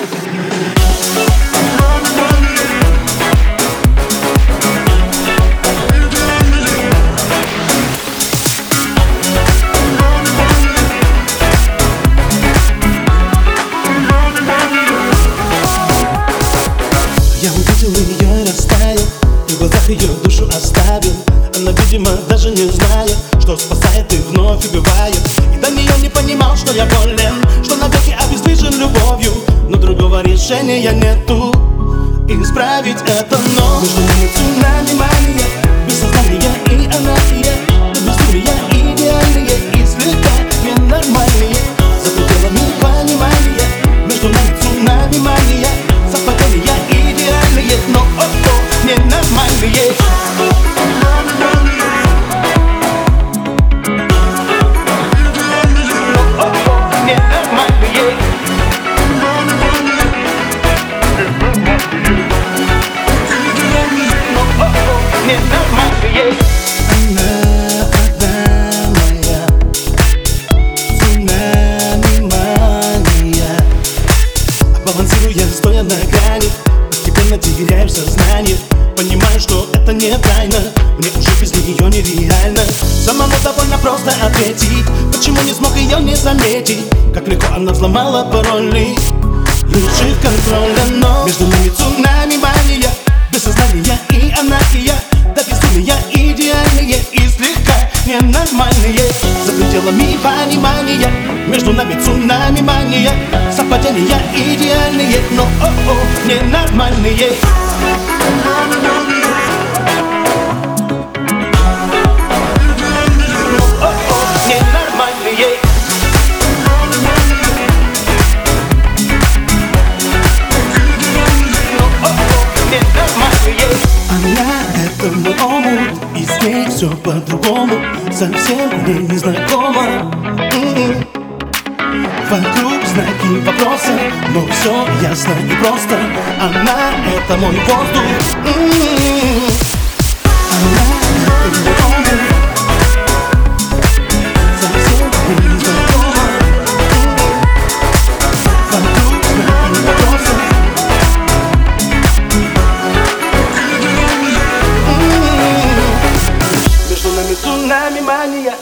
Я увидел ее и растаял И ее душу оставил. Она, видимо, даже не знает Что спасает и вновь убивает решения нету Исправить это, но Между нами Постепенно теряю сознание. Понимаю, что это не тайна. Мне уже без нее нереально. Самому довольно просто ответить. Почему не смог ее не заметить? Как легко она взломала пароли Лишив контроля, но Между нами цунами мания. Без сознания и она и я До безумия идеальные и слегка ненормальные. За пределами понимания. Между нами цунами мания Совпадения идеальные, но о-о, ненормальные Но о-о, ненормальные Но о-о, ненормальные Она это мой омут И с ней все по-другому Совсем мне не знакомо М-м. Вокруг знаки вопросы, Но все ясно и просто Она — это мой воздух. Она — это мой воздух Между нами цунами мания.